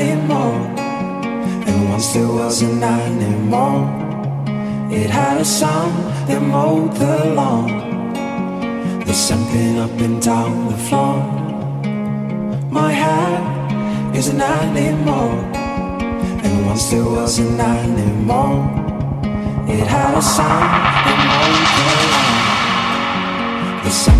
animal And once there was an animal, it had a song that mowed the lawn. There's something up and down the floor. My hat is an animal. And once there was an animal, it had a song that mowed the lawn. There's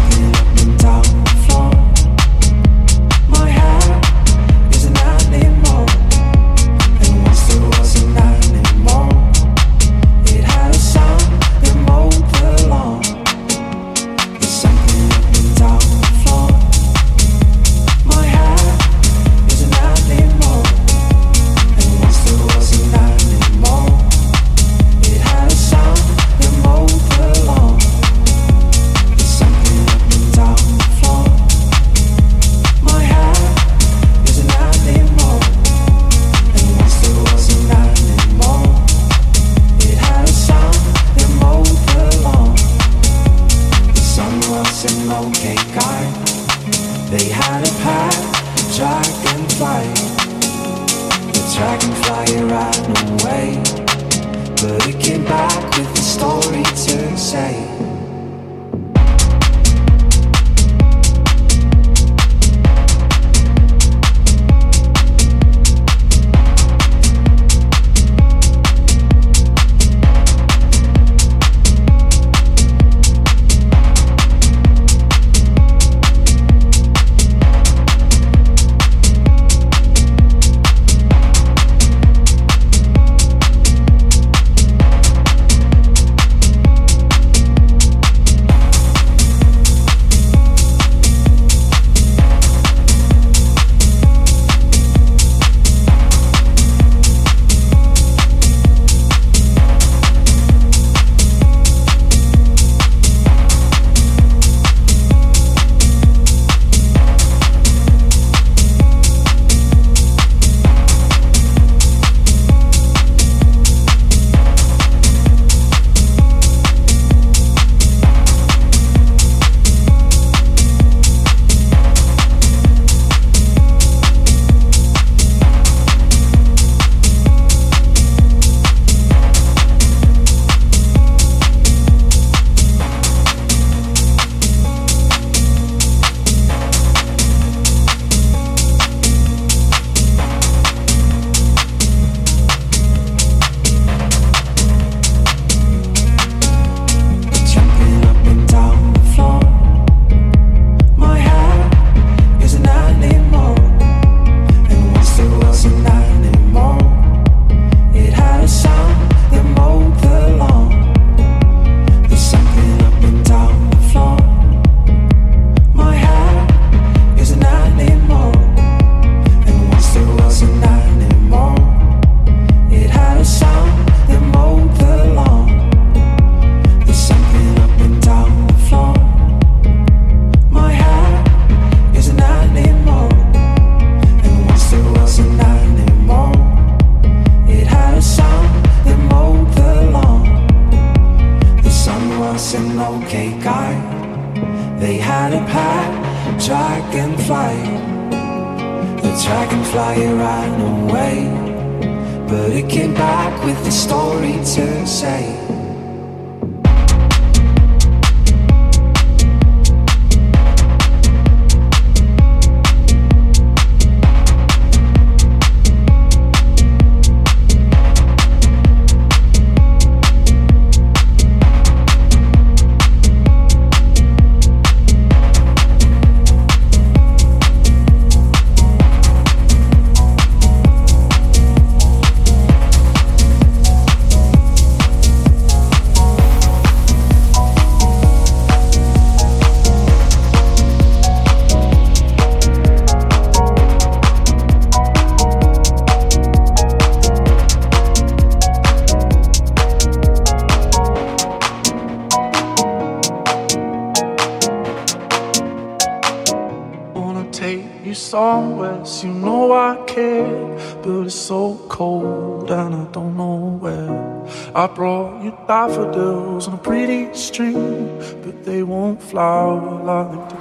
daffodils on a pretty string, but they won't flower like.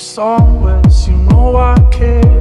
Somewhere, us, you know I care.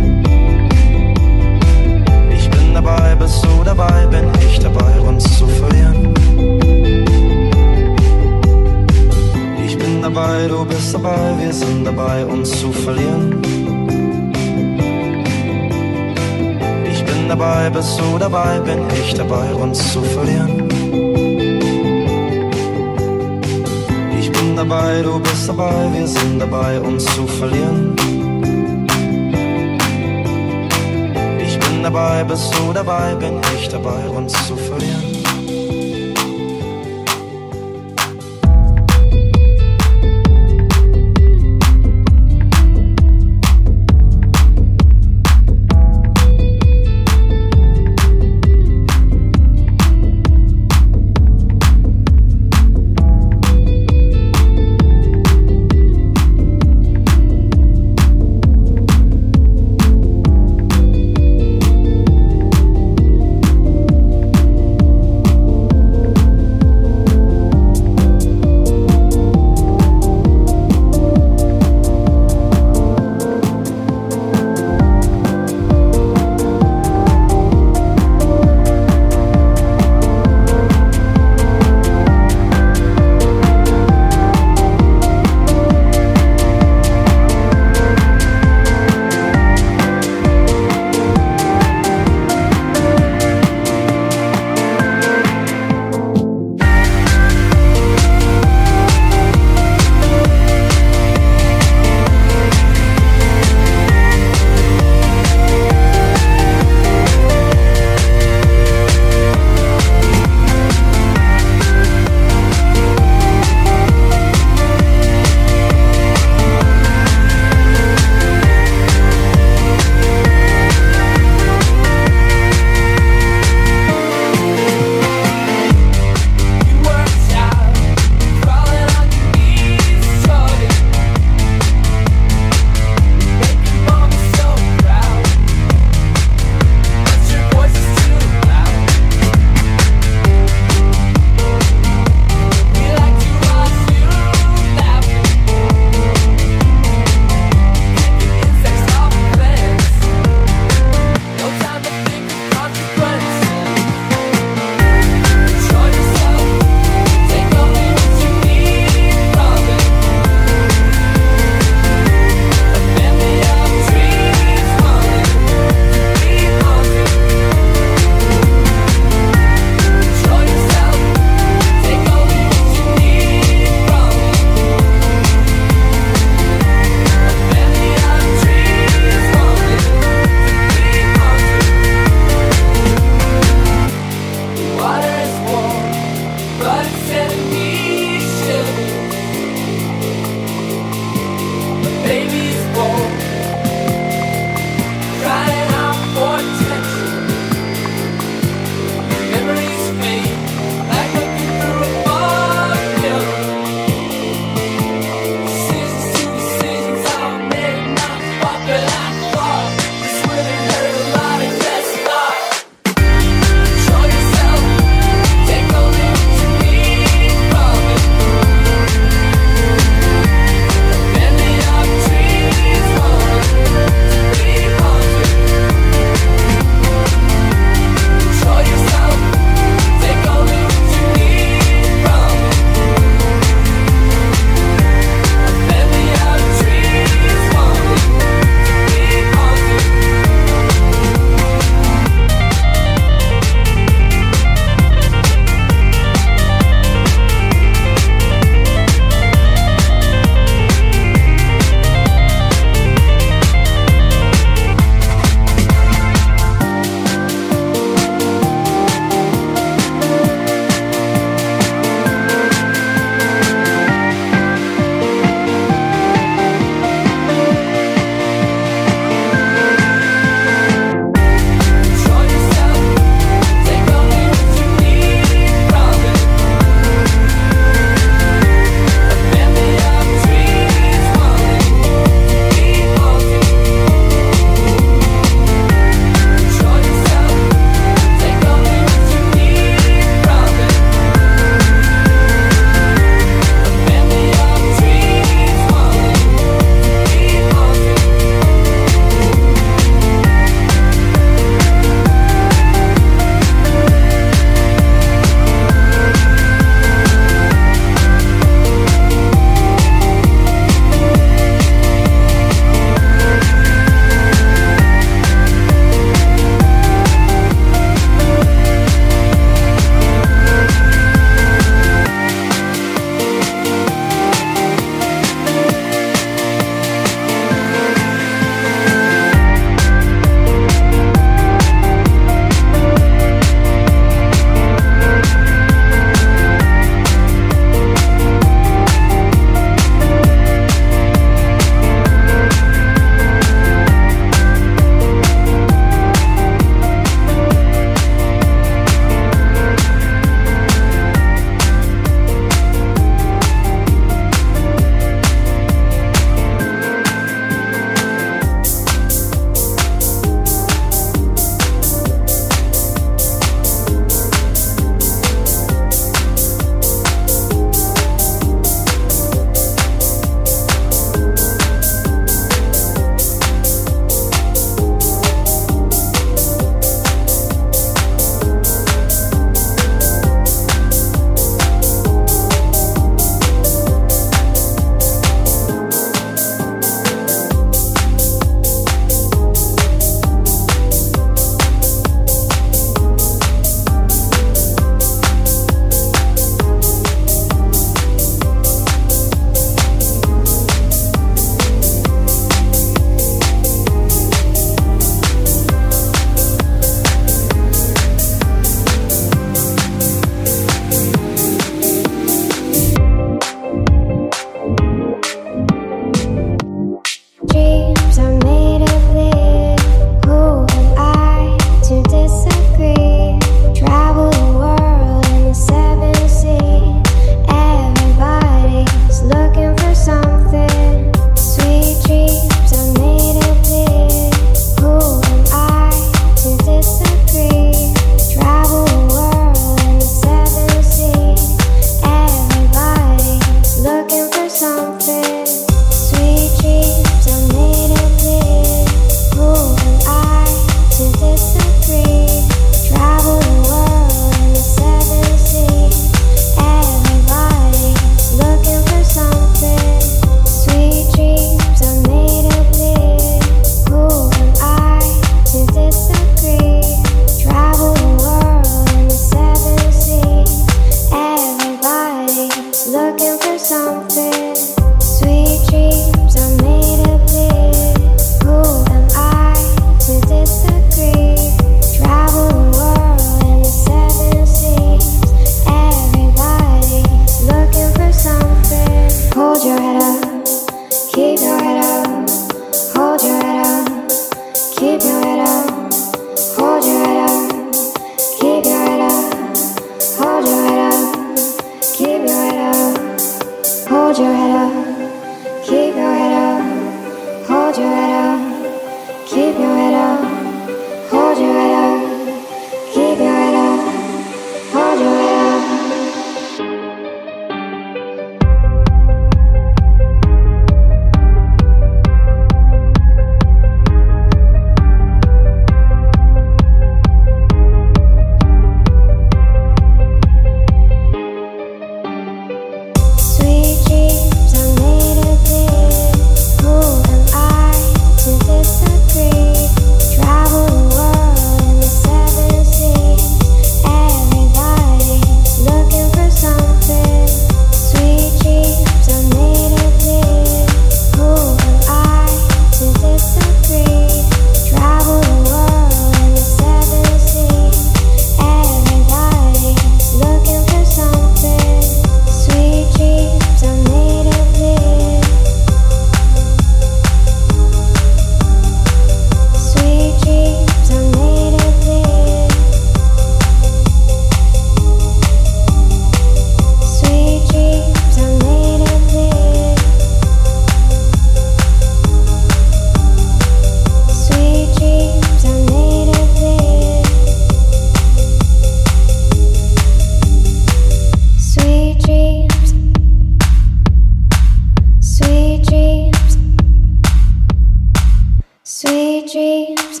Sweet dreams.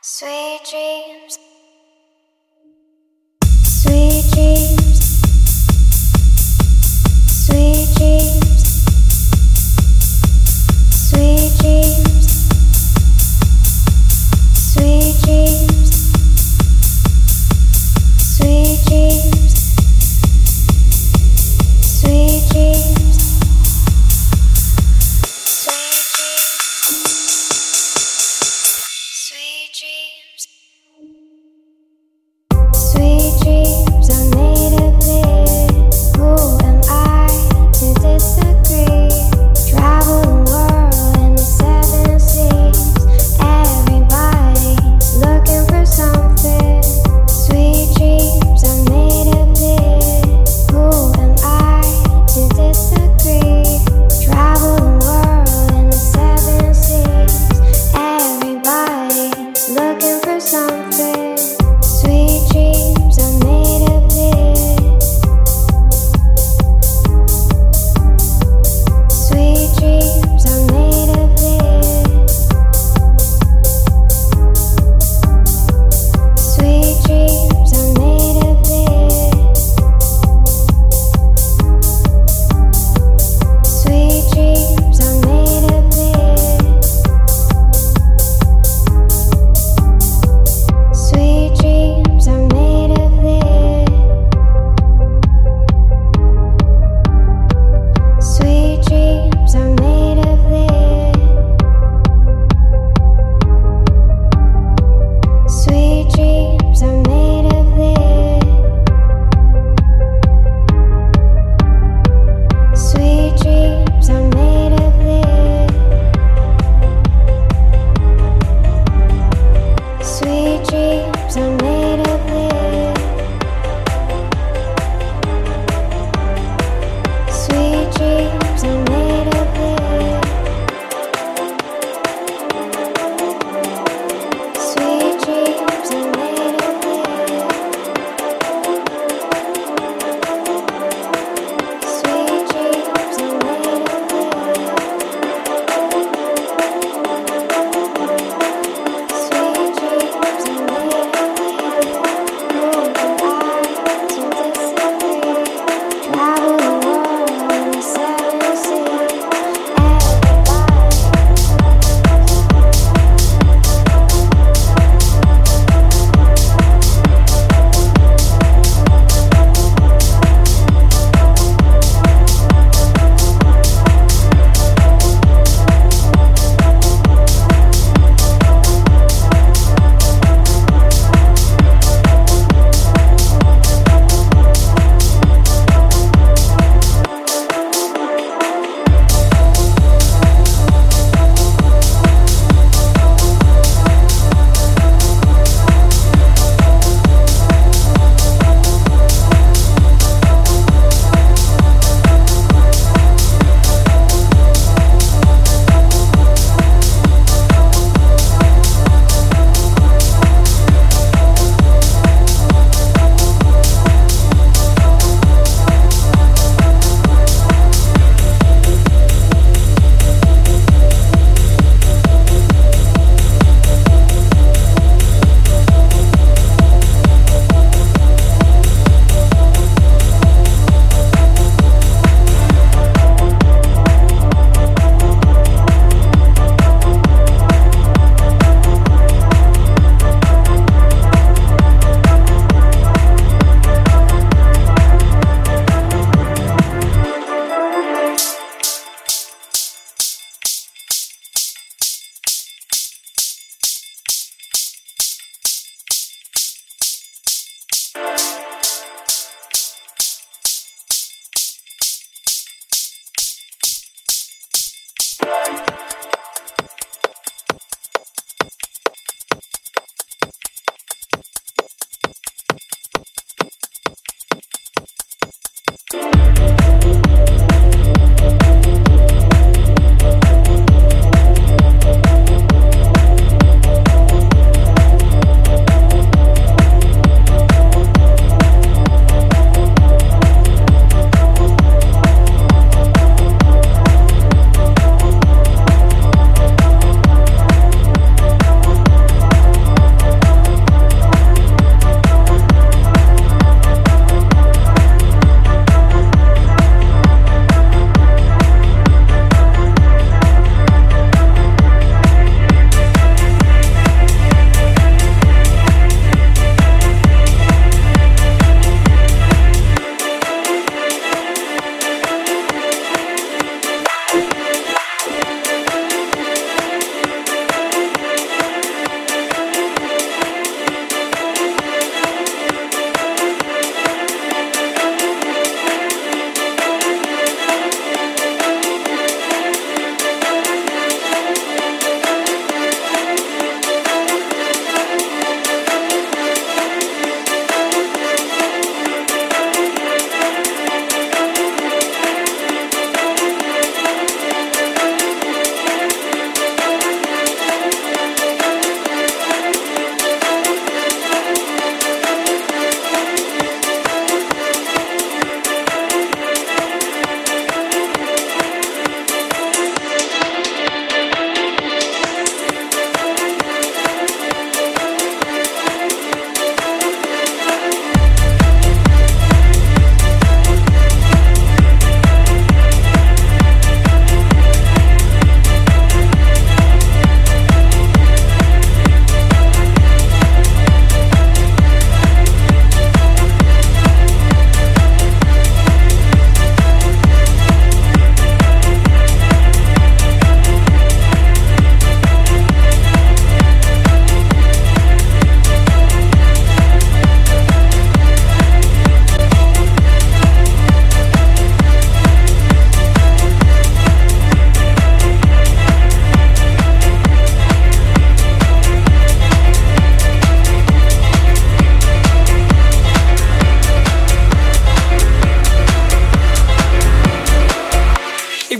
Sweet dreams.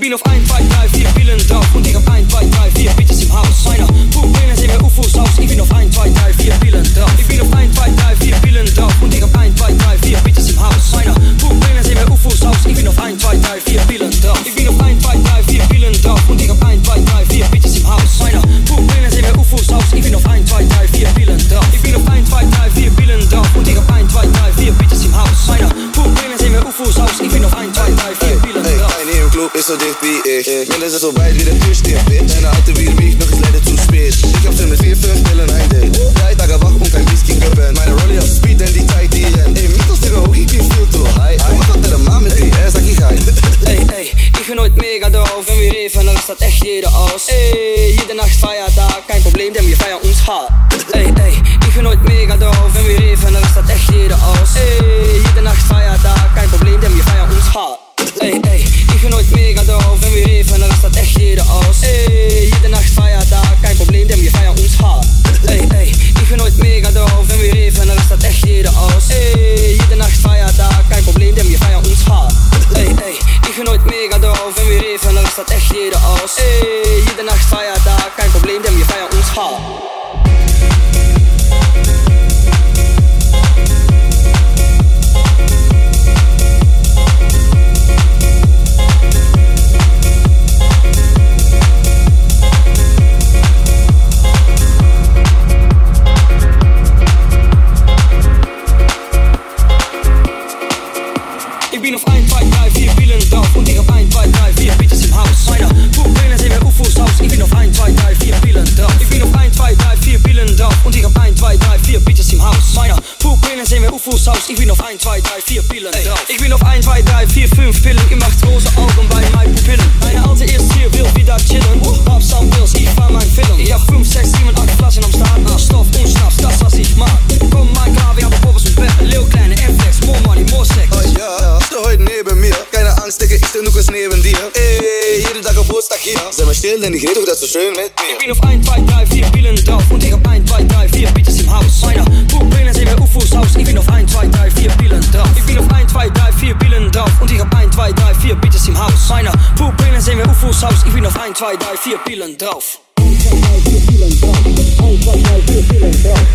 Bin auf 1, 2, 3, 4 Pillen drauf und ich hab 1, 2, 3, 4 Bitches im Haus. Meiner Pupillen sehen wir UFOs aus. Ich bin auf 1, 2, 3, 4 Pillen drauf. Ich bin auf 1, 2, 3, 4 Pillen drauf und ich hab 1, 2, 3, 4 Bitches im Haus. Meiner Pupillen sehen wir UFOs aus. Ich bin auf 1, 2, 3, 4 Pillen Ist so dicht wie ich. Mindestens so weit wie der Türsteher. Deine alte will mich, noch ist leider zu spät. Ich hab mit vier, fünf Pillen ein Date. Drei Tage wach und kein Whisky gönnen. Meine Rolli auf Speed, denn die Zeit die Ey, Mikros, Digga, hoch, ich bin viel zu high. Ich mach der Mann mit dir, sag ich hi. Ey, ey, ich bin heute mega drauf, wenn wir reden, dann rastet echt jeder aus. Ey, jede Nacht Feiertag, kein Problem, denn wir feiern uns hart. Ey, ey, ich bin heute mega drauf, wenn wir reden, dann rastet echt jeder aus. Ey, jede Nacht Feiertag, heute mega drauf, wenn wir reden, dann rastet echt jeder aus. Ey, jede Nacht Feiertag, kein Problem, denn wir feiern uns hart. Ey, ey, ich bin heute mega drauf, wenn wir reden, dann rastet echt jeder aus. Ey, jede Nacht Feiertag, kein Problem, denn wir feiern uns hart. Ich so schön mit Ich mir. bin auf 1, 2, 3, 4 Pillen drauf und ich hab 1, 2, 3, 4 Bitches im Haus. Meiner Pupillen sehen wir UFOs aus. Ich bin auf 1, 2, 3, 4 Pillen drauf. Ich bin auf 1, 2, 3, 4 Pillen drauf und ich hab 1, 2, 3, 4 Bitches im Haus. Meiner Pupillen sehen wir UFOs aus. Ich bin auf 1, 2, 3, 4 Pillen drauf. 1, 2, 3, 4 Pillen drauf. Feeling dope.